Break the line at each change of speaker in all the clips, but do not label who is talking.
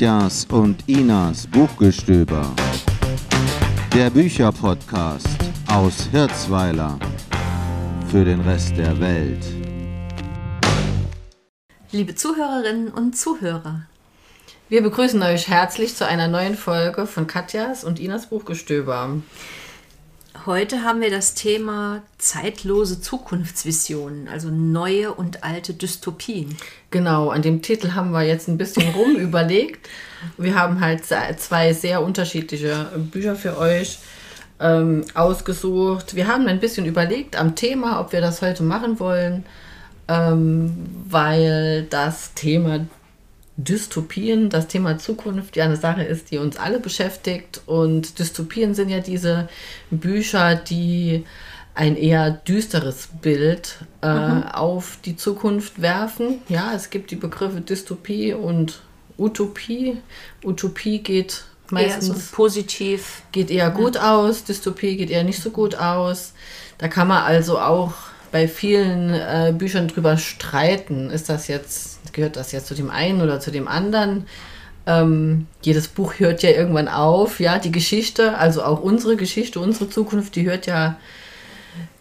Katjas und Inas Buchgestöber. Der Bücherpodcast aus Hirzweiler für den Rest der Welt.
Liebe Zuhörerinnen und Zuhörer,
wir begrüßen euch herzlich zu einer neuen Folge von Katjas und Inas Buchgestöber.
Heute haben wir das Thema zeitlose Zukunftsvisionen, also neue und alte Dystopien.
Genau, an dem Titel haben wir jetzt ein bisschen rum überlegt. Wir haben halt zwei sehr unterschiedliche Bücher für euch ähm, ausgesucht. Wir haben ein bisschen überlegt am Thema, ob wir das heute machen wollen, ähm, weil das Thema Dystopien, das Thema Zukunft ja eine Sache ist, die uns alle beschäftigt. Und Dystopien sind ja diese Bücher, die ein eher düsteres Bild äh, mhm. auf die Zukunft werfen. Ja, es gibt die Begriffe Dystopie und Utopie. Utopie geht meistens eher so
positiv,
geht eher gut ja. aus. Dystopie geht eher nicht so gut aus. Da kann man also auch bei vielen äh, Büchern drüber streiten. Ist das jetzt, gehört das jetzt zu dem einen oder zu dem anderen? Ähm, jedes Buch hört ja irgendwann auf, ja, die Geschichte, also auch unsere Geschichte, unsere Zukunft, die hört ja,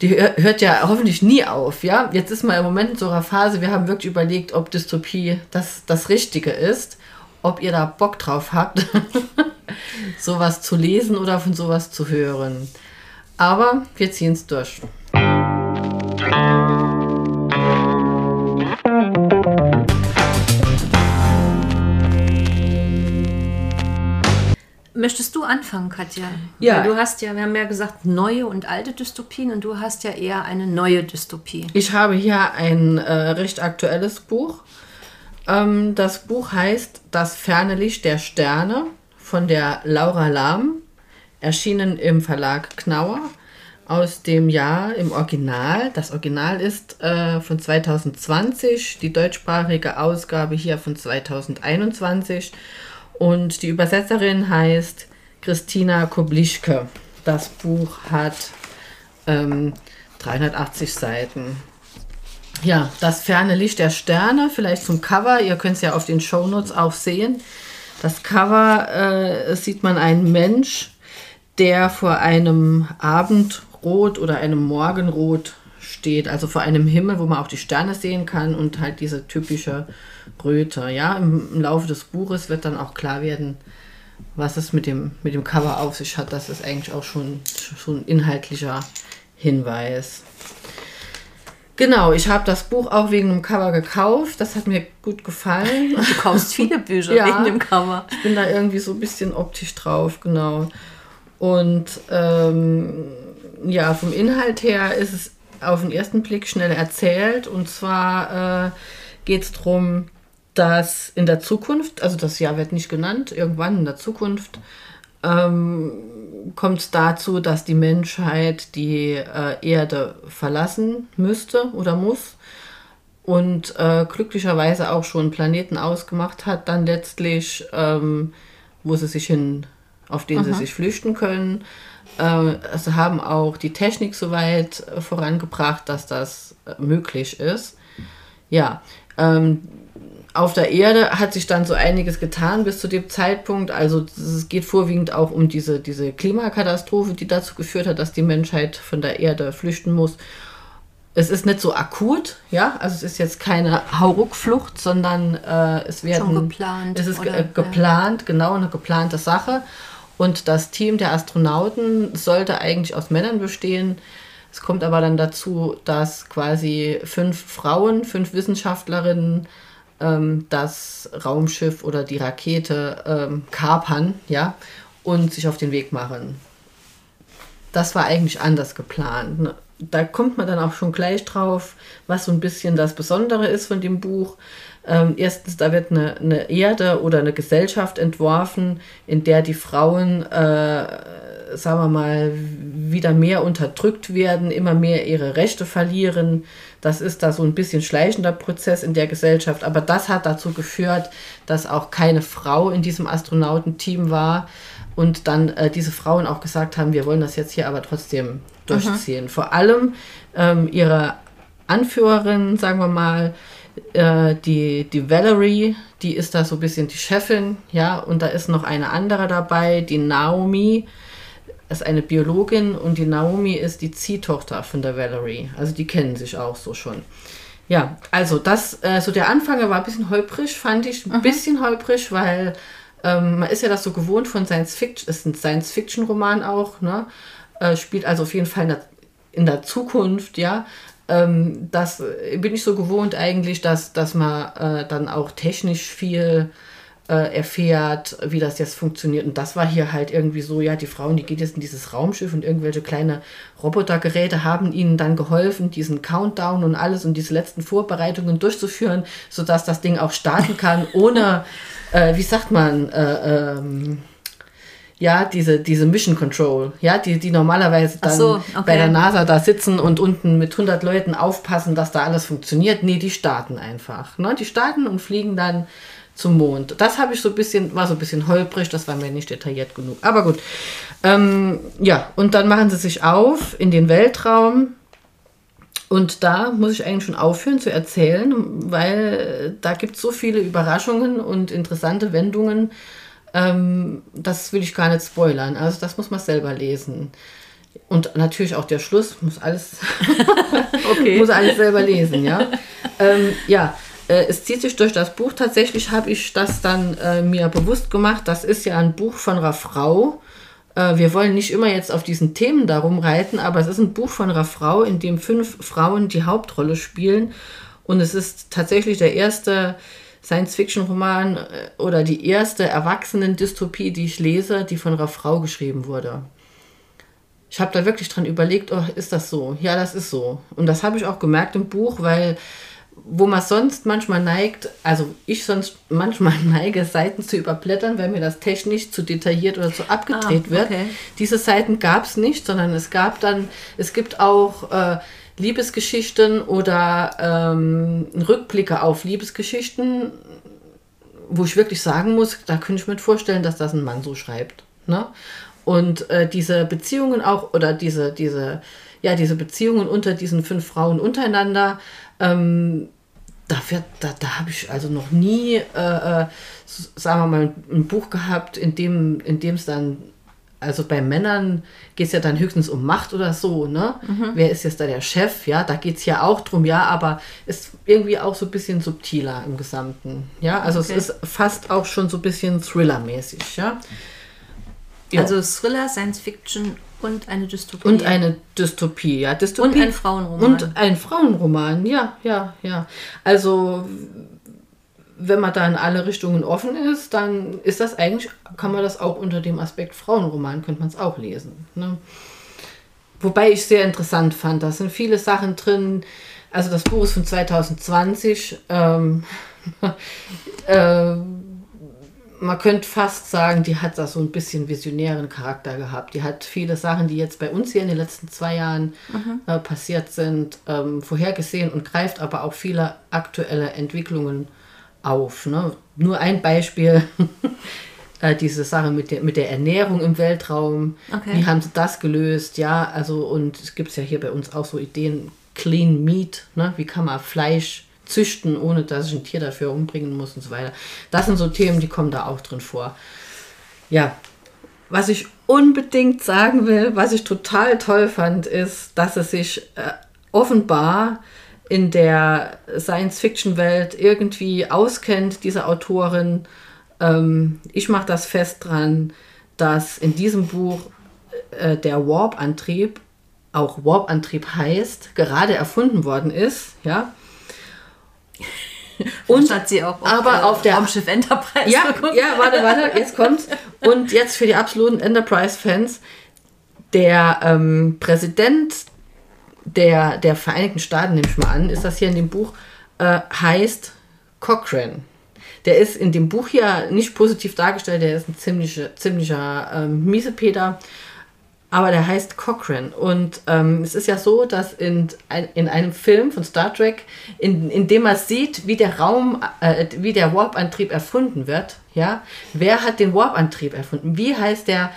die hört ja hoffentlich nie auf, ja. Jetzt ist man im Moment in so einer Phase, wir haben wirklich überlegt, ob Dystopie das, das Richtige ist, ob ihr da Bock drauf habt, sowas zu lesen oder von sowas zu hören. Aber wir ziehen es durch.
Möchtest du anfangen, Katja?
Ja.
Weil du hast ja, wir haben ja gesagt, neue und alte Dystopien und du hast ja eher eine neue Dystopie.
Ich habe hier ein äh, recht aktuelles Buch. Ähm, das Buch heißt Das ferne Licht der Sterne von der Laura Lahm, erschienen im Verlag Knauer aus dem Jahr im Original. Das Original ist äh, von 2020, die deutschsprachige Ausgabe hier von 2021 und die Übersetzerin heißt Christina Koblischke. Das Buch hat ähm, 380 Seiten. Ja, das ferne Licht der Sterne, vielleicht zum Cover. Ihr könnt es ja auf den Shownotes auch sehen. Das Cover äh, sieht man einen Mensch, der vor einem Abend Rot oder einem Morgenrot steht, also vor einem Himmel, wo man auch die Sterne sehen kann und halt diese typische Röte. Ja, im, im Laufe des Buches wird dann auch klar werden, was es mit dem, mit dem Cover auf sich hat. Das ist eigentlich auch schon, schon ein inhaltlicher Hinweis. Genau, ich habe das Buch auch wegen dem Cover gekauft. Das hat mir gut gefallen.
Du kaufst viele Bücher ja, wegen dem Cover.
Ich bin da irgendwie so ein bisschen optisch drauf, genau. Und ähm, ja, vom Inhalt her ist es auf den ersten Blick schnell erzählt. Und zwar äh, geht es darum, dass in der Zukunft, also das Jahr wird nicht genannt, irgendwann in der Zukunft, ähm, kommt es dazu, dass die Menschheit die äh, Erde verlassen müsste oder muss und äh, glücklicherweise auch schon Planeten ausgemacht hat, dann letztlich, ähm, wo sie sich hin, auf den Aha. sie sich flüchten können. Äh, sie haben auch die Technik so weit äh, vorangebracht, dass das äh, möglich ist. Ja, ähm, auf der Erde hat sich dann so einiges getan bis zu dem Zeitpunkt. Also es geht vorwiegend auch um diese, diese Klimakatastrophe, die dazu geführt hat, dass die Menschheit von der Erde flüchten muss. Es ist nicht so akut, ja, also es ist jetzt keine Hauruckflucht, sondern äh, es werden
Schon geplant.
Es ist oder, geplant, ja. genau eine geplante Sache. Und das Team der Astronauten sollte eigentlich aus Männern bestehen. Es kommt aber dann dazu, dass quasi fünf Frauen, fünf Wissenschaftlerinnen ähm, das Raumschiff oder die Rakete ähm, kapern, ja, und sich auf den Weg machen. Das war eigentlich anders geplant. Ne? Da kommt man dann auch schon gleich drauf, was so ein bisschen das Besondere ist von dem Buch. Ähm, erstens, da wird eine, eine, Erde oder eine Gesellschaft entworfen, in der die Frauen, äh, sagen wir mal, wieder mehr unterdrückt werden, immer mehr ihre Rechte verlieren. Das ist da so ein bisschen schleichender Prozess in der Gesellschaft, aber das hat dazu geführt, dass auch keine Frau in diesem Astronautenteam war und dann äh, diese Frauen auch gesagt haben, wir wollen das jetzt hier aber trotzdem durchziehen. Mhm. Vor allem ähm, ihre Anführerin, sagen wir mal, Äh, die, die Valerie, die ist da so ein bisschen die Chefin, ja, und da ist noch eine andere dabei, die Naomi, ist eine Biologin und die Naomi ist die Ziehtochter von der Valerie. Also die kennen sich auch so schon. Ja, also das, äh, so der Anfang war ein bisschen holprig, fand ich. Ein mhm. bisschen holprig, weil ähm, man ist ja das so gewohnt von Science Fiction, ist ein Science-Fiction-Roman auch, ne? Äh, spielt also auf jeden Fall in der, in der Zukunft, ja. Ähm, das bin ich so gewohnt eigentlich, dass, dass man äh, dann auch technisch viel äh, erfährt, wie das jetzt funktioniert. Und das war hier halt irgendwie so, ja, die Frauen, die geht jetzt in dieses Raumschiff und irgendwelche kleine Robotergeräte haben ihnen dann geholfen, diesen Countdown und alles und diese letzten Vorbereitungen durchzuführen, sodass das Ding auch starten kann, ohne, äh, wie sagt man, äh, ähm, ja, diese, diese Mission Control, ja, die, die normalerweise dann so, okay. bei der NASA da sitzen und unten mit 100 Leuten aufpassen, dass da alles funktioniert. Nee, die starten einfach. Ne? Die starten und fliegen dann zum Mond. Das habe ich so ein bisschen, war so ein bisschen holprig, das war mir nicht detailliert genug. Aber gut. Ähm, ja, und dann machen sie sich auf in den Weltraum. Und da muss ich eigentlich schon aufhören zu erzählen, weil da gibt es so viele Überraschungen und interessante Wendungen. Ähm, das will ich gar nicht spoilern. Also das muss man selber lesen. Und natürlich auch der Schluss, muss alles, okay. muss alles selber lesen, ja. ähm, ja, äh, es zieht sich durch das Buch. Tatsächlich habe ich das dann äh, mir bewusst gemacht. Das ist ja ein Buch von einer Frau. Äh, wir wollen nicht immer jetzt auf diesen Themen darum reiten, aber es ist ein Buch von einer Frau, in dem fünf Frauen die Hauptrolle spielen. Und es ist tatsächlich der erste Science-Fiction-Roman äh, oder die erste Erwachsenen-Dystopie, die ich lese, die von einer Frau geschrieben wurde. Ich habe da wirklich dran überlegt, oh, ist das so? Ja, das ist so. Und das habe ich auch gemerkt im Buch, weil wo man sonst manchmal neigt, also ich sonst manchmal neige, Seiten zu überblättern, weil mir das technisch zu detailliert oder zu abgedreht ah, wird. Diese Seiten gab es nicht, sondern es gab dann, es gibt auch äh, Liebesgeschichten oder ähm, Rückblicke auf Liebesgeschichten, wo ich wirklich sagen muss, da könnte ich mir vorstellen, dass das ein Mann so schreibt. Ne? Und äh, diese Beziehungen auch, oder diese, diese, ja, diese Beziehungen unter diesen fünf Frauen untereinander, ähm, dafür, da, da habe ich also noch nie, äh, äh sagen wir mal, ein Buch gehabt, in dem in es dann, also bei Männern geht es ja dann höchstens um Macht oder so, ne? Mhm. Wer ist jetzt da der Chef? Ja, da geht es ja auch drum, ja, aber ist irgendwie auch so ein bisschen subtiler im Gesamten. Ja, also okay. es ist fast auch schon so ein bisschen Thriller-mäßig, ja.
ja. Also Thriller, Science Fiction und eine Dystopie.
Und eine Dystopie, ja. Dystopie.
Und ein Frauenroman.
Und ein Frauenroman, ja, ja, ja. Also, wenn man da in alle Richtungen offen ist, dann ist das eigentlich, kann man das auch unter dem Aspekt Frauenroman, könnte man es auch lesen. Ne? Wobei ich sehr interessant fand, da sind viele Sachen drin. Also das Buch ist von 2020. Ähm, äh, man könnte fast sagen, die hat da so ein bisschen visionären Charakter gehabt. Die hat viele Sachen, die jetzt bei uns hier in den letzten zwei Jahren mhm. äh, passiert sind, ähm, vorhergesehen und greift aber auch viele aktuelle Entwicklungen auf. Ne? Nur ein Beispiel, äh, diese Sache mit der, mit der Ernährung im Weltraum. Okay. Wie haben sie das gelöst? Ja, also und es gibt ja hier bei uns auch so Ideen, Clean Meat, ne? wie kann man Fleisch züchten, ohne dass ich ein Tier dafür umbringen muss und so weiter. Das sind so Themen, die kommen da auch drin vor. Ja, was ich unbedingt sagen will, was ich total toll fand, ist, dass es sich äh, offenbar in der Science-Fiction-Welt irgendwie auskennt, diese Autorin. Ähm, ich mache das fest dran, dass in diesem Buch äh, der Warp-Antrieb, auch Warp-Antrieb heißt, gerade erfunden worden ist, ja,
und hat sie auch
auf, aber äh, auf der
Raumschiff Enterprise.
Ja, ja, warte, warte, jetzt kommt's. Und jetzt für die absoluten Enterprise-Fans, der ähm, Präsident der, der Vereinigten Staaten, nehme ich mal an, ist das hier in dem Buch, äh, heißt Cochrane. Der ist in dem Buch hier nicht positiv dargestellt, der ist ein ziemlicher, ziemlicher ähm, Miesepeter aber der heißt Cochrane. Und ähm, es ist ja so, dass in, in einem Film von Star Trek, in, in dem man sieht, wie der Raum, äh, wie der Warp-Antrieb erfunden wird, ja, wer hat den Warp-Antrieb erfunden? Wie heißt der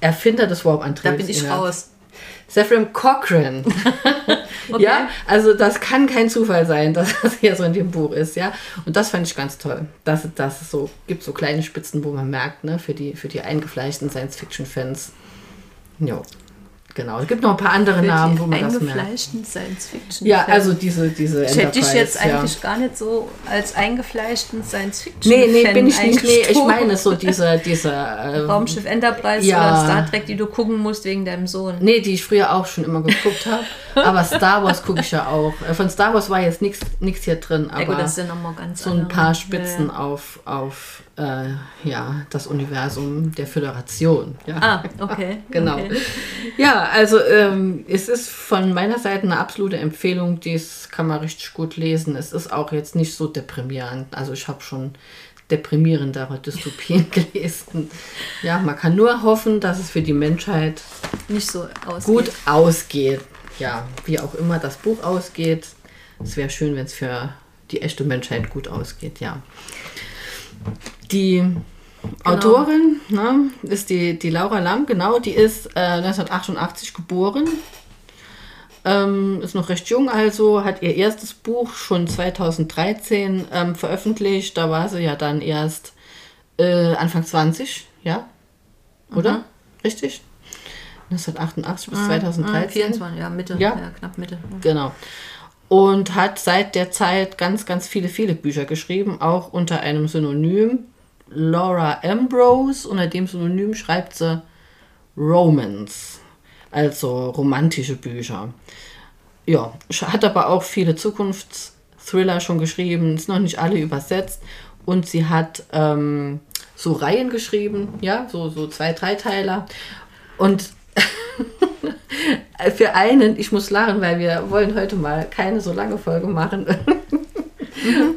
Erfinder des Warp-Antriebs?
Da bin ich raus.
Zephyr Cochrane.
Okay.
Ja, also das kann kein Zufall sein, dass das hier so in dem Buch ist, ja. Und das fand ich ganz toll. Dass es das so gibt so kleine Spitzen, wo man merkt, ne, für die, für die eingefleischten Science-Fiction-Fans. Jo. Genau. Es gibt noch ein paar andere Namen, wo man das merkt.
eingefleischten Science-Fiction.
Ja, also diese, diese
Ich hätte dich jetzt
ja.
eigentlich gar nicht so als eingefleischten Science-Fiction.
Nee, nee, bin ich nicht. Nee, ich meine so diese, diese äh,
Raumschiff Enterprise
Ja.
oder Star Trek, die du gucken musst wegen deinem Sohn.
Nee, die ich früher auch schon immer geguckt habe. Aber Star Wars gucke ich ja auch. Äh, Von Star Wars war jetzt nichts hier drin,
ja gut,
aber
nochmal ganz
so ein paar Spitzen
Ja,
auf, auf äh, ja, das Universum der Föderation. Ja.
Ah, okay.
Genau.
Okay.
Ja, also ähm, es ist von meiner Seite eine absolute Empfehlung. Dies kann man richtig gut lesen. Es ist auch jetzt nicht so deprimierend. Also ich habe schon deprimierendere Dystopien gelesen. Ja, man kann nur hoffen, dass es für die Menschheit
Nicht so aus.
gut ausgeht. Ja, wie auch immer das Buch ausgeht. Es wäre schön, wenn es für die echte Menschheit gut ausgeht, ja. Die Autorin ne, ist die, die Laura Lamm, genau, die ist äh, 1988 geboren. Ähm, ist noch recht jung, also hat ihr erstes Buch schon 2013 ähm, veröffentlicht. Da war sie ja dann erst äh, Anfang 20, ja? Oder? Richtig? 1988 bis
Ah,
2013.
24, ja, Mitte.
Ja.
Ja, knapp Mitte.
Genau. Und hat seit der Zeit ganz, ganz viele, viele Bücher geschrieben, auch unter einem Synonym. Laura Ambrose, unter dem Synonym schreibt sie Romance, also romantische Bücher. Ja, hat aber auch viele Zukunftsthriller schon geschrieben, ist noch nicht alle übersetzt. Und sie hat ähm, so Reihen geschrieben, ja, so, so zwei, drei Teiler. Und für einen, ich muss lachen, weil wir wollen heute mal keine so lange Folge machen.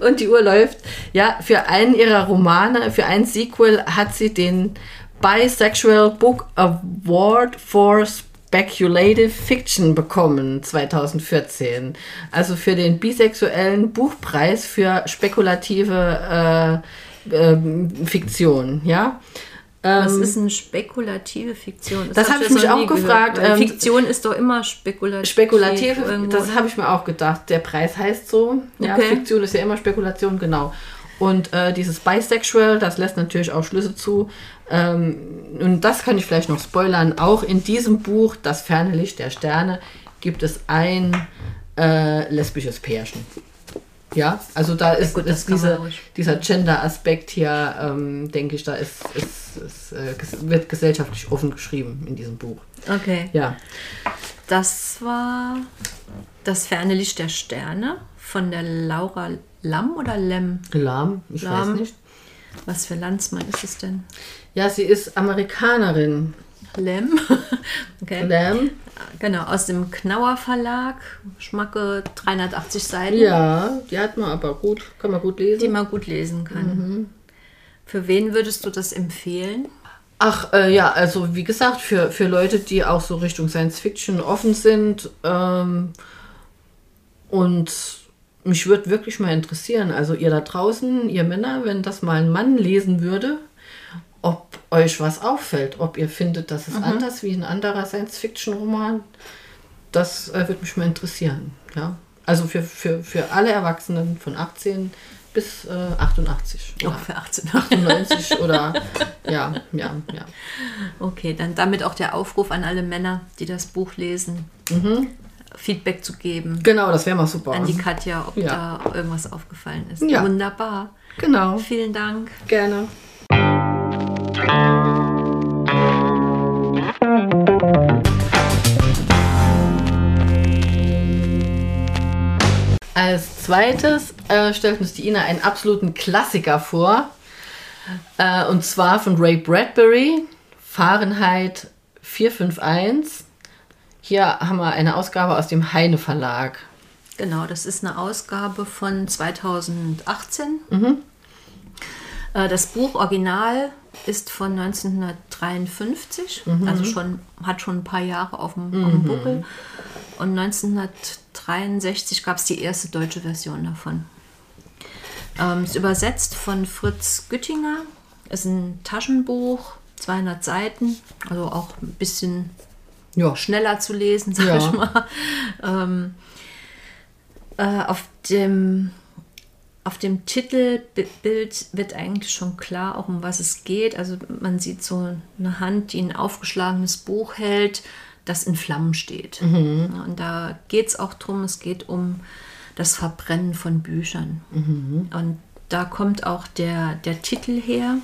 Und die Uhr läuft. Ja, für einen ihrer Romane, für ein Sequel hat sie den Bisexual Book Award for Speculative Fiction bekommen 2014. Also für den bisexuellen Buchpreis für spekulative äh, ähm, Fiktion, ja.
Was
Ähm,
ist eine spekulative Fiktion?
Das
hab
hab ich mich auch
gehört,
gefragt,
weil
ähm,
Fiktion ist doch immer spekulativ.
Spekulativ,
irgendwo.
das habe ich mir auch gedacht. Der Preis heißt so. Ja,
Okay.
Fiktion ist ja immer Spekulation, genau. Und äh, dieses Bisexual, das lässt natürlich auch Schlüsse zu. Ähm, und das kann ich vielleicht noch spoilern. Auch in diesem Buch, Das ferne Licht der Sterne, gibt es ein äh, lesbisches Pärchen. Ja, also da ist,
gut, das
ist
kann man
diese,
ruhig.
dieser Gender-Aspekt hier, ähm, denke ich, da ist, ist, äh, wird gesellschaftlich offen geschrieben in diesem Buch.
Okay.
Ja.
Das war das ferne Licht der Sterne von der Laura Lamm oder Lem?
Lahm, ich
Lahm.
weiß nicht.
Was für Landsmann ist es denn?
Ja, sie ist Amerikanerin.
Lem? okay.
Lamb?
Genau, aus dem Knauer Verlag. Schmacke 380 Seiten,
Ja, die hat man aber gut, kann man gut lesen.
die man gut lesen kann.
Mhm.
Für wen würdest du das empfehlen?
Ach, äh, ja, also wie gesagt, für, für Leute, die auch so Richtung Science Fiction offen sind. Ähm, und mich würde wirklich mal interessieren, also ihr da draußen, ihr Männer, wenn das mal ein Mann lesen würde, ob euch was auffällt, ob ihr findet, das ist anders wie ein anderer Science Fiction Roman. Das äh, würde mich mal interessieren. Ja? Also für, für, für alle Erwachsenen von 18 bis äh, 88
Oh,
oder
für 18
98 oder ja, ja, ja.
Okay, dann damit auch der Aufruf an alle Männer, die das Buch lesen, Feedback zu geben
Genau, das wäre mal super.
an die Katja, ob
Ja.
da irgendwas aufgefallen ist.
Ja.
Wunderbar.
Genau,
Vielen Dank.
gerne. Als zweites äh, stellt uns die Ina einen absoluten Klassiker vor. Äh, und zwar von Ray Bradbury, Fahrenheit 451. Hier haben wir eine Ausgabe aus dem Heine Verlag.
Genau, das ist eine Ausgabe von 2018.
Mhm.
Äh, Das Buch Original ist von 1953,
Mhm.
also schon, hat schon ein paar Jahre auf dem, auf dem Buckel. Und 1963 gab es die erste deutsche Version davon. Ähm, ist übersetzt von Fritz Güttinger, ist ein Taschenbuch, 200 Seiten, also auch ein bisschen
Ja.
schneller zu lesen, sag
Ja.
ich mal. Ähm, äh, auf dem auf dem Titelbild wird eigentlich schon klar, auch um was es geht. Also man sieht so eine Hand, die ein aufgeschlagenes Buch hält, das in Flammen steht. Ja, Und da geht es auch drum, es geht um das Verbrennen von Büchern. Und da kommt auch der, der Titel her.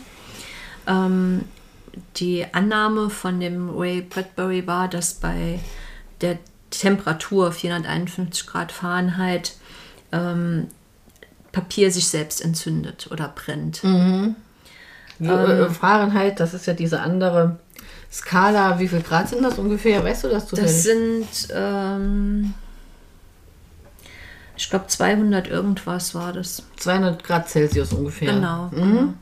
Ähm, die Annahme von dem Ray Bradbury war, dass bei der Temperatur 451 Grad Fahrenheit ähm, Papier sich selbst entzündet oder brennt.
Wie, äh, Fahrenheit, das ist ja diese andere Skala. Wie viel Grad sind das ungefähr? Weißt du das zufällig?
Das sind, ähm, ich glaube, 200 irgendwas war das.
200 Grad Celsius ungefähr.
Genau. genau.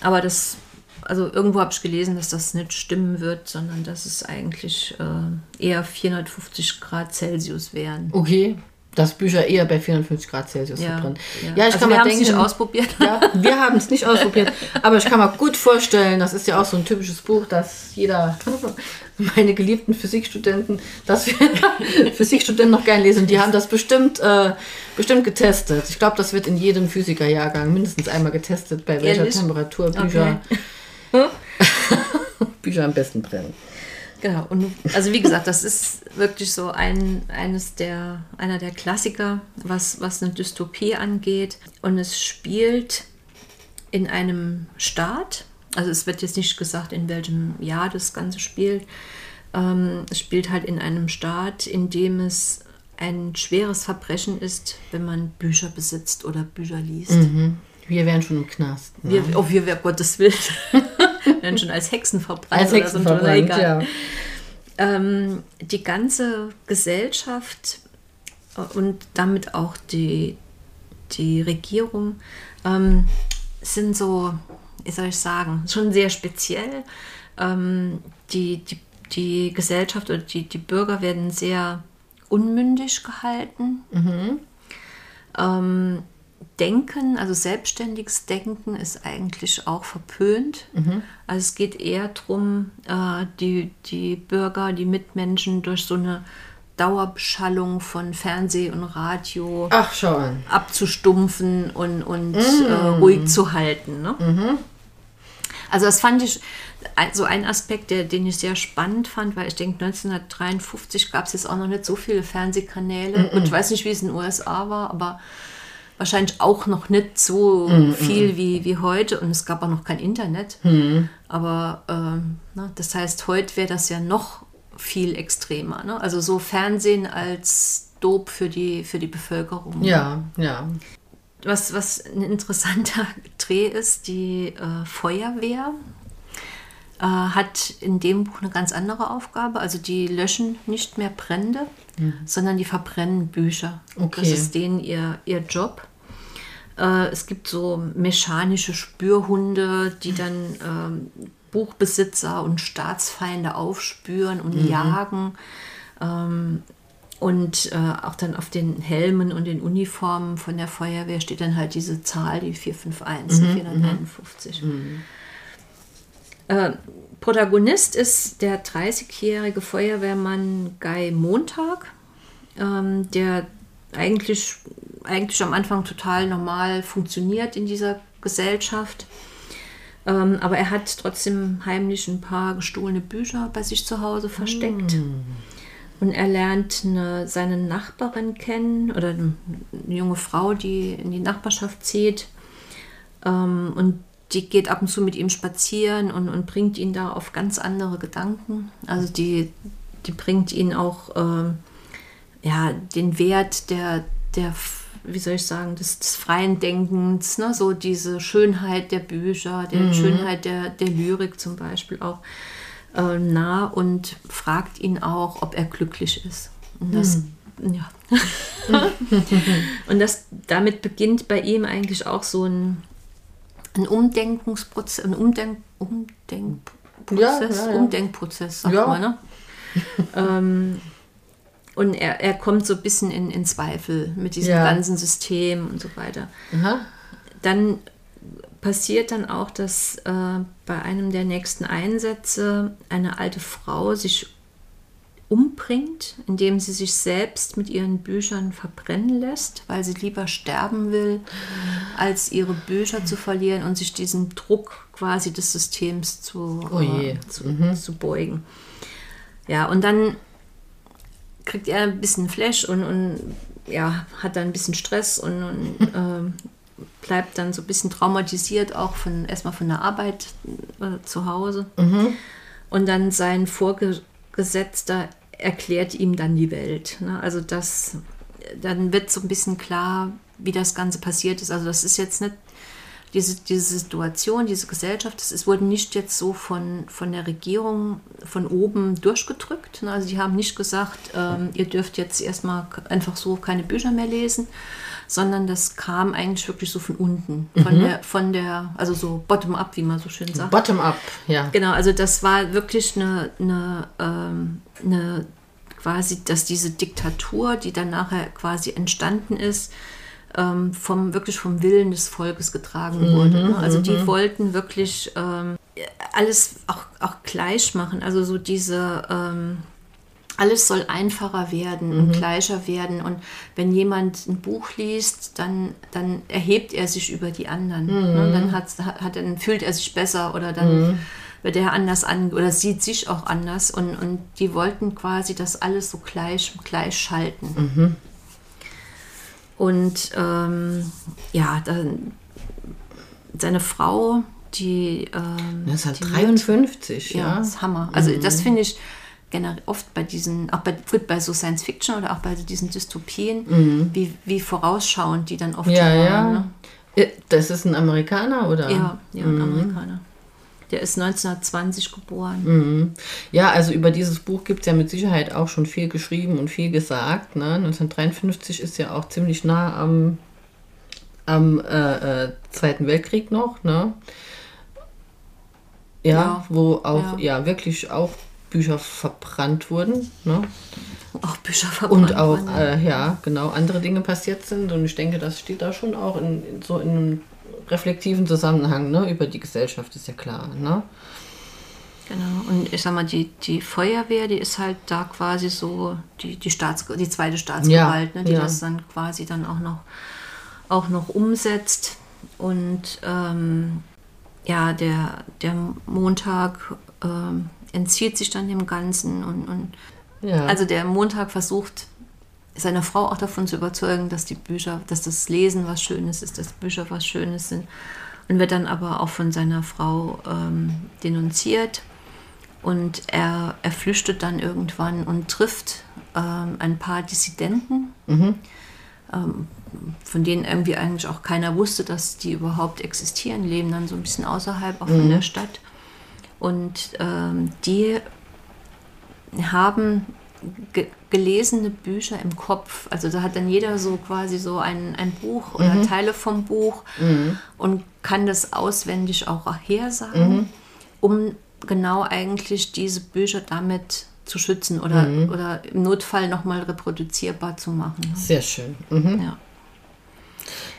Aber das, also irgendwo habe ich gelesen, dass das nicht stimmen wird, sondern dass es eigentlich äh, eher 450 Grad Celsius wären.
Okay. Dass Bücher eher bei 450 Grad Celsius
Ja,
verbrennen.
ja.
Ja, ich
also
kann
wir
mal
haben es
denken,
nicht ausprobiert.
Ja, wir haben es nicht ausprobiert, aber ich kann mir gut vorstellen, das ist ja auch so ein typisches Buch, das jeder, meine geliebten Physikstudenten, dass wir Physikstudenten noch gern lesen, die haben das bestimmt, äh, bestimmt getestet. Ich glaube, das wird in jedem Physikerjahrgang mindestens einmal getestet, bei welcher
Ehrlich?
Temperatur Bücher, Bücher am besten brennen.
Genau, und also wie gesagt, das ist wirklich so ein, eines der, einer der Klassiker, was, was eine Dystopie angeht. Und es spielt in einem Staat, also es wird jetzt nicht gesagt, in welchem Jahr das Ganze spielt. Ähm, es spielt halt in einem Staat, in dem es ein schweres Verbrechen ist, wenn man Bücher besitzt oder Bücher liest.
Wir wären schon im Knast. ne?
Wir, oh, wir, wer Gottes Willen, werden schon als Hexen verbrannt.
Als Hexen
oder so,
verbrannt,
egal.
ja.
ähm, die ganze Gesellschaft äh, und damit auch die, die Regierung ähm, sind so, wie soll ich sagen, schon sehr speziell. Ähm, die, die, die Gesellschaft oder die, die Bürger werden sehr unmündig gehalten. Ähm, Denken, also selbstständiges Denken ist eigentlich auch verpönt. Also es geht eher darum, äh, die, die Bürger, die Mitmenschen durch so eine Dauerbeschallung von Fernseh und Radio abzustumpfen und, und äh, ruhig zu halten. Ne? Also das fand ich so ein Aspekt, der, den ich sehr spannend fand, weil ich denke, 1953 gab es jetzt auch noch nicht so viele Fernsehkanäle. Und ich weiß nicht, wie es in den USA war, aber wahrscheinlich auch noch nicht so viel wie, wie heute. Und es gab auch noch kein Internet. Aber ähm, ne, das heißt, heute wäre das ja noch viel extremer. Ne? Also so Fernsehen als Dope für die, für die Bevölkerung.
Ja, ja.
Was, was ein interessanter Dreh ist, die äh, Feuerwehr äh, hat in dem Buch eine ganz andere Aufgabe. Also die löschen nicht mehr Brände, sondern die verbrennen Bücher.
Okay.
Das ist denen ihr, ihr Job. Äh, es gibt so mechanische Spürhunde, die dann ähm, Buchbesitzer und Staatsfeinde aufspüren und jagen. Ähm, und äh, auch dann auf den Helmen und den Uniformen von der Feuerwehr steht dann halt diese Zahl, die 451, die 451. Äh, Protagonist ist der 30-jährige Feuerwehrmann Guy Montag, ähm, der eigentlich, eigentlich am Anfang total normal funktioniert in dieser Gesellschaft. Ähm, aber er hat trotzdem heimlich ein paar gestohlene Bücher bei sich zu Hause versteckt. Und er lernt eine, seine Nachbarin kennen oder eine junge Frau, die in die Nachbarschaft zieht. Ähm, und die geht ab und zu mit ihm spazieren und, und bringt ihn da auf ganz andere Gedanken. Also die, die bringt ihn auch ähm, ja, den Wert der, der, wie soll ich sagen, des, des freien Denkens, ne? so diese Schönheit der Bücher, der Schönheit der, der Lyrik zum Beispiel auch äh, nah und fragt ihn auch, ob er glücklich ist. Und das, ja. und das, damit beginnt bei ihm eigentlich auch so ein, ein Umdenkungsprozess, ein Umdenk, Umdenkprozess,
Ja, ja, ja.
Umdenkprozess, sagt man, ne? ähm, und er, er kommt so ein bisschen in, in Zweifel mit diesem ganzen System und so weiter.
Aha.
Dann passiert dann auch, dass äh, bei einem der nächsten Einsätze eine alte Frau sich umbringt, indem sie sich selbst mit ihren Büchern verbrennen lässt, weil sie lieber sterben will, als ihre Bücher zu verlieren und sich diesem Druck quasi des Systems zu,
Oh
äh, zu, zu beugen. Ja, und dann kriegt er ein bisschen Flash und, und ja, hat dann ein bisschen Stress und, und ähm, bleibt dann so ein bisschen traumatisiert, auch von erstmal von der Arbeit äh, zu Hause. Und dann sein Vorgesetzter erklärt ihm dann die Welt. Ne? Also das, dann wird so ein bisschen klar, wie das Ganze passiert ist. Also das ist jetzt nicht diese, diese Situation, diese Gesellschaft, ist, wurde nicht jetzt so von, von der Regierung von oben durchgedrückt. ne? Also die haben nicht gesagt, ähm, ihr dürft jetzt erstmal einfach so keine Bücher mehr lesen, sondern das kam eigentlich wirklich so von unten, von der, von der, also so bottom-up, wie man so schön sagt.
Bottom up, ja.
Genau, also das war wirklich eine, eine, ähm, eine quasi, dass diese Diktatur, die dann nachher quasi entstanden ist, ähm, vom wirklich vom Willen des Volkes getragen wurde. Ne? Also die wollten wirklich ähm, alles auch, auch gleich machen. Also so diese ähm, alles soll einfacher werden und gleicher werden. Und wenn jemand ein Buch liest, dann, dann erhebt er sich über die anderen. Ne? Dann, hat, hat, dann fühlt er sich besser oder dann wird er anders an oder sieht sich auch anders. Und, und die wollten quasi das alles so gleich, gleich schalten. Und ähm, ja, dann seine Frau, die. Ähm, die
1953,
ja,
ja.
das ist Hammer. Also das finde ich generell oft bei diesen, auch bei, gut bei so Science Fiction oder auch bei diesen Dystopien, wie, wie vorausschauend die dann oft
Ja,
schon
ja.
waren. Ne?
Äh, Das ist ein Amerikaner, oder?
Ja, ja, ein Amerikaner. Der ist 1920 geboren.
Mhm. Ja, also über dieses Buch gibt es ja mit Sicherheit auch schon viel geschrieben und viel gesagt. Ne? 1953 ist ja auch ziemlich nah am, am äh, äh, Zweiten Weltkrieg noch. Ne? Ja,
Ja,
wo auch
ja.
ja. wirklich auch Bücher verbrannt wurden. Ne?
Auch Bücher verbrannt.
Und auch, äh, ja, genau, andere Dinge passiert sind. Und ich denke, das steht da schon auch in, in so in einem reflektiven Zusammenhang ne? über die Gesellschaft, ist ja klar. Ne?
Genau, und ich sag mal, die, die Feuerwehr, die ist halt da quasi so die, die, Staats, die zweite Staatsgewalt,
Ja,
ne, die
ja.
das dann quasi dann auch noch, auch noch umsetzt. Und ähm, ja, der, der Montag ähm, entzieht sich dann dem Ganzen und, und
Ja.
also der Montag versucht, seine Frau auch davon zu überzeugen, dass die Bücher, dass das Lesen was Schönes ist, dass Bücher was Schönes sind. Und wird dann aber auch von seiner Frau ähm, denunziert. Und er, er flüchtet dann irgendwann und trifft ähm, ein paar Dissidenten, ähm, von denen irgendwie eigentlich auch keiner wusste, dass die überhaupt existieren, leben dann so ein bisschen außerhalb, auch von der Stadt. Und ähm, die haben ge gelesene Bücher im Kopf. Also da hat dann jeder so quasi so ein, ein Buch oder Teile vom Buch und kann das auswendig auch hersagen, um genau eigentlich diese Bücher damit zu schützen oder, oder im Notfall nochmal reproduzierbar zu machen.
Sehr schön. Mhm.
Ja.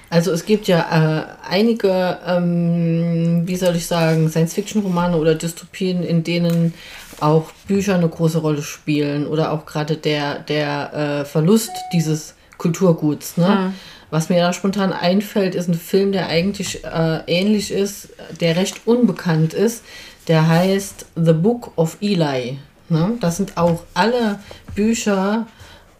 Also es gibt ja äh, einige, ähm, wie soll ich sagen, Science-Fiction-Romane oder Dystopien, in denen auch Bücher eine große Rolle spielen oder auch gerade der, der äh, Verlust dieses Kulturguts. Ne? Was mir da spontan einfällt, ist ein Film, der eigentlich äh, ähnlich ist, der recht unbekannt ist. Der heißt The Book of Eli. Ne? Das sind auch alle Bücher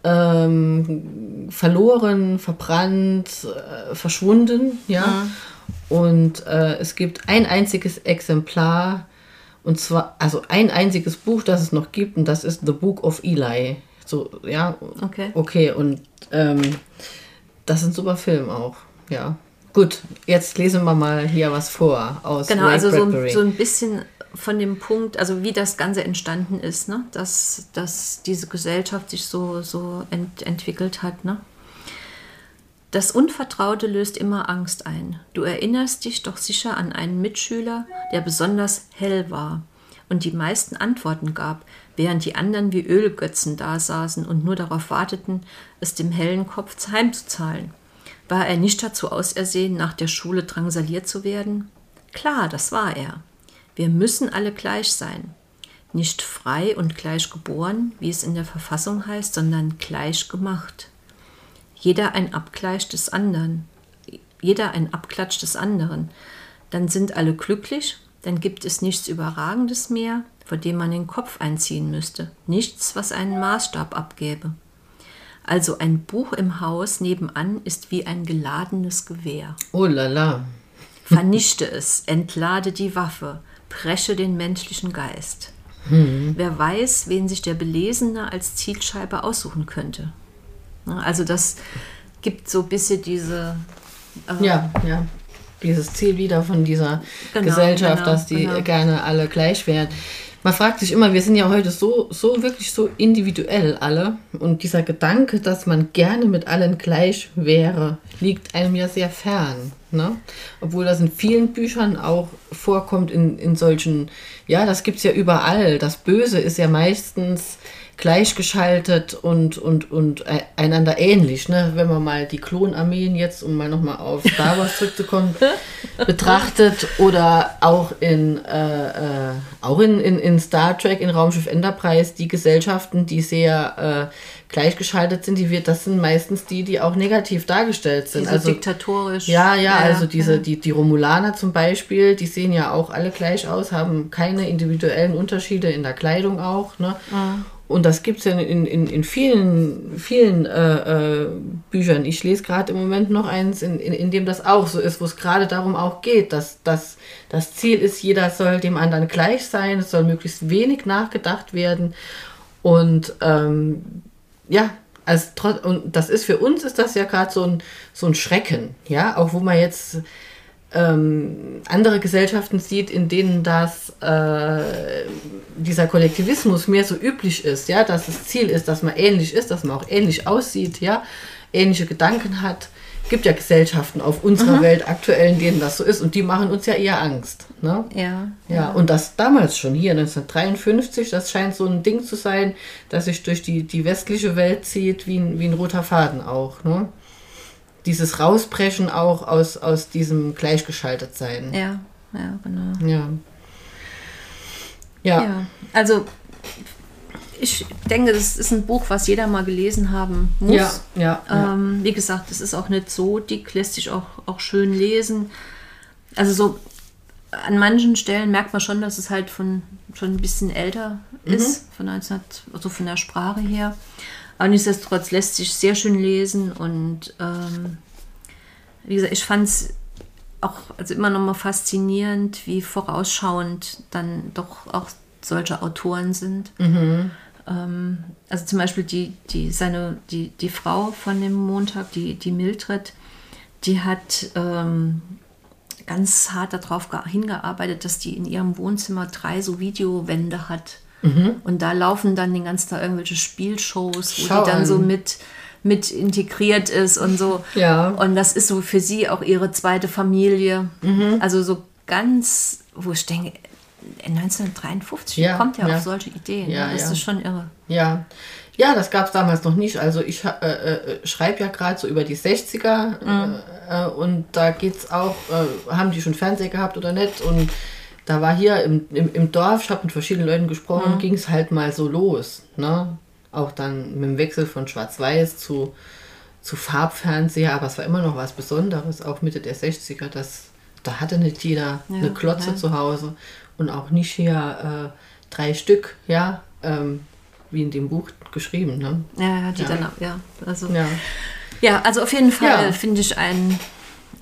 ähm, verloren, verbrannt, äh, verschwunden, ja. Und äh, es gibt ein einziges Exemplar, und zwar, also ein einziges Buch, das es noch gibt, und das ist The Book of Eli. So, ja.
Okay.
Okay, und ähm, das ist ein super Film auch, ja. Gut, jetzt lesen wir mal hier was vor aus
Genau,
Ray
also so, so ein bisschen von dem Punkt, also wie das Ganze entstanden ist, ne? dass, dass diese Gesellschaft sich so, so ent, entwickelt hat. Ne? Das Unvertraute löst immer Angst ein. Du erinnerst dich doch sicher an einen Mitschüler, der besonders hell war und die meisten Antworten gab, während die anderen wie Ölgötzen dasaßen und nur darauf warteten, es dem hellen Kopf heimzuzahlen. War er nicht dazu ausersehen, nach der Schule drangsaliert zu werden? Klar, das war er. Wir müssen alle gleich sein. Nicht frei und gleich geboren, wie es in der Verfassung heißt, sondern gleich gemacht. Jeder ein Abgleich des anderen. Jeder ein Abklatsch des anderen. Dann sind alle glücklich, dann gibt es nichts Überragendes mehr, vor dem man den Kopf einziehen müsste. Nichts, was einen Maßstab abgäbe. Also ein Buch im Haus nebenan ist wie ein geladenes Gewehr.
Oh la la.
Vernichte es, entlade die Waffe, presche den menschlichen Geist.
Hm.
Wer weiß, wen sich der Belesene als Zielscheibe aussuchen könnte. Ne, Also das gibt so ein bisschen diese... äh,
Ja, ja. Dieses Ziel wieder von dieser
Genau,
Gesellschaft,
genau,
dass die
genau.
gerne alle gleich wären. Man fragt sich immer, wir sind ja heute so, so wirklich so individuell alle. Und dieser Gedanke, dass man gerne mit allen gleich wäre, liegt einem ja sehr fern. Ne? Obwohl das in vielen Büchern auch vorkommt, in, in solchen, ja, das gibt es ja überall. Das Böse ist ja meistens gleichgeschaltet und, und, und e- einander ähnlich. Ne? Wenn man mal die Klonarmeen jetzt, um mal nochmal auf Star Wars zurückzukommen, betrachtet oder auch in, äh, äh, auch in, in, in Star Trek, in Raumschiff Enterprise, die Gesellschaften, die sehr äh, gleichgeschaltet sind, die wird, das sind meistens die, die auch negativ dargestellt sind.
Diese
also
diktatorisch.
ja, ja, also diese,
ja.
Die, die Romulaner zum Beispiel, die sehen ja auch alle gleich aus, haben keine individuellen Unterschiede in der Kleidung auch. Ne? Und das gibt es ja in, in, in vielen, vielen äh, äh, Büchern. Ich lese gerade im Moment noch eins, in, in, in dem das auch so ist, wo es gerade darum auch geht, dass, dass das Ziel ist, jeder soll dem anderen gleich sein, es soll möglichst wenig nachgedacht werden. Und ähm, ja, also und das ist für uns ist das ja gerade so ein, so ein Schrecken, ja, auch wo man jetzt ähm, andere Gesellschaften sieht, in denen das äh, dieser Kollektivismus mehr so üblich ist, ja, dass das Ziel ist, dass man ähnlich ist, dass man auch ähnlich aussieht, ja, ähnliche Gedanken hat. Gibt ja Gesellschaften auf unserer Welt aktuell, in denen das so ist und die machen uns ja eher Angst. Ne?
Ja,
Ja, und das damals schon hier, 1953, das scheint so ein Ding zu sein, das sich durch die, die westliche Welt zieht, wie ein, wie ein roter Faden auch. Ne? Dieses Rausbrechen auch aus, aus diesem Gleichgeschaltetsein.
ja, ja, genau.
Ja. Ja.
Ja, also ich denke, das ist ein Buch, was jeder mal gelesen haben muss.
Ja, ja, ja.
Ähm, wie gesagt, es ist auch nicht so dick, lässt sich auch, auch schön lesen. Also so an manchen Stellen merkt man schon, dass es halt von schon ein bisschen älter
Mhm.
ist, von 1900, also von der Sprache her. Aber nichtsdestotrotz lässt sich sehr schön lesen und ähm, wie gesagt, ich fand es auch also immer noch mal faszinierend, wie vorausschauend dann doch auch solche Autoren sind. Ähm, also zum Beispiel die, die, seine, die, die Frau von dem Montag, die, die Mildred, die hat ähm, ganz hart darauf ge- hingearbeitet, dass die in ihrem Wohnzimmer drei so Videowände hat. Und da laufen dann den ganzen Tag irgendwelche Spielshows, wo
Schau
die dann
an.
so mit, mit integriert ist und so.
Ja.
Und das ist so für sie auch ihre zweite Familie.
Mhm.
Also so ganz, wo ich denke, in 1953
Ja,
kommt ja,
ja.
auf solche Ideen.
Ja,
Ja, das ist schon irre.
Ja, ja, das gab es damals noch nicht. Also ich äh, äh, schreibe ja gerade so über die 60er äh, äh, und da geht's auch, äh, haben die schon Fernseher gehabt oder nicht? Und da war hier im, im, im Dorf, ich habe mit verschiedenen Leuten gesprochen, ging es halt mal so los. Ne? Auch dann mit dem Wechsel von Schwarz-Weiß zu, zu Farbfernseher, aber es war immer noch was Besonderes, auch Mitte der 60er. Das, da hatte nicht jeder
Ja,
eine Klotze
ja.
zu Hause und auch nicht hier äh, drei Stück, ja, ähm, wie in dem Buch geschrieben. Ne?
Ja, die
Ja.
dann auch, ja. Also,
Ja.
ja, also auf jeden Fall finde ich ein,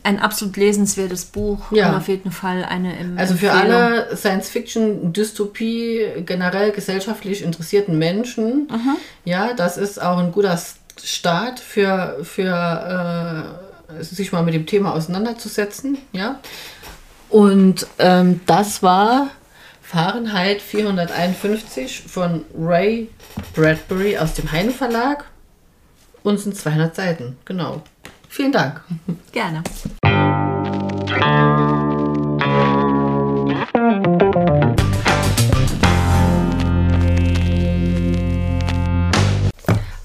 ein absolut lesenswertes Buch
Ja.
und auf jeden Fall eine im
Also für
Empfehlung.
alle Science-Fiction, Dystopie, generell gesellschaftlich interessierten Menschen, ja, das ist auch ein guter Start für, für äh, sich mal mit dem Thema auseinanderzusetzen, ja. Und ähm, das war Fahrenheit 451 von Ray Bradbury aus dem Heine Verlag. Und sind 200 Seiten, genau. Vielen Dank.
Gerne.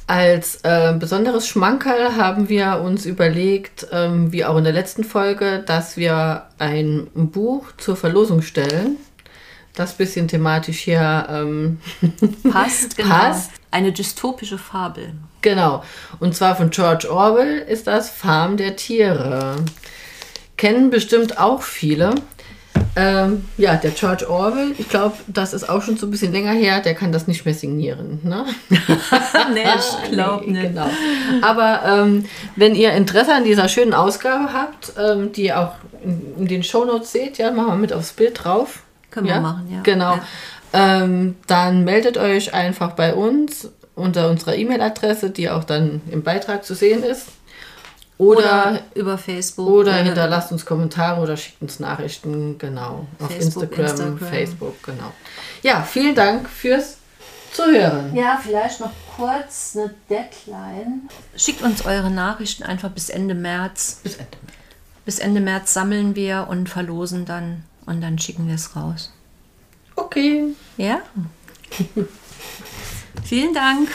Als äh, besonderes Schmankerl haben wir uns überlegt, ähm, wie auch in der letzten Folge, dass wir ein Buch zur Verlosung stellen, das bisschen thematisch hier ähm,
Passt, genau.
Passt.
Eine dystopische Fabel.
Genau. Und zwar von George Orwell ist das Farm der Tiere. Kennen bestimmt auch viele. Ähm, ja, der George Orwell, ich glaube, das ist auch schon so ein bisschen länger her, der kann das nicht mehr signieren. Ne?
nee, ich glaube
Nee,
nicht.
Genau. Aber ähm, wenn ihr Interesse an dieser schönen Ausgabe habt, ähm, die ihr auch in, den Shownotes seht, ja, machen wir mit aufs Bild drauf.
Können wir machen, ja.
Genau.
Ja.
Ähm, dann meldet euch einfach bei uns unter unserer E-Mail-Adresse, die auch dann im Beitrag zu sehen ist. Oder,
Oder über Facebook.
oder
äh,
hinterlasst uns Kommentare oder schickt uns Nachrichten, genau. Auf
Facebook,
Instagram,
Instagram.
Facebook, genau. Ja, vielen Dank fürs Zuhören.
Ja, vielleicht noch kurz eine Deadline. Schickt uns eure Nachrichten einfach bis Ende März.
Bis Ende.
Bis Ende März sammeln wir und verlosen dann und dann schicken wir es raus.
Okay.
Ja? Vielen Dank.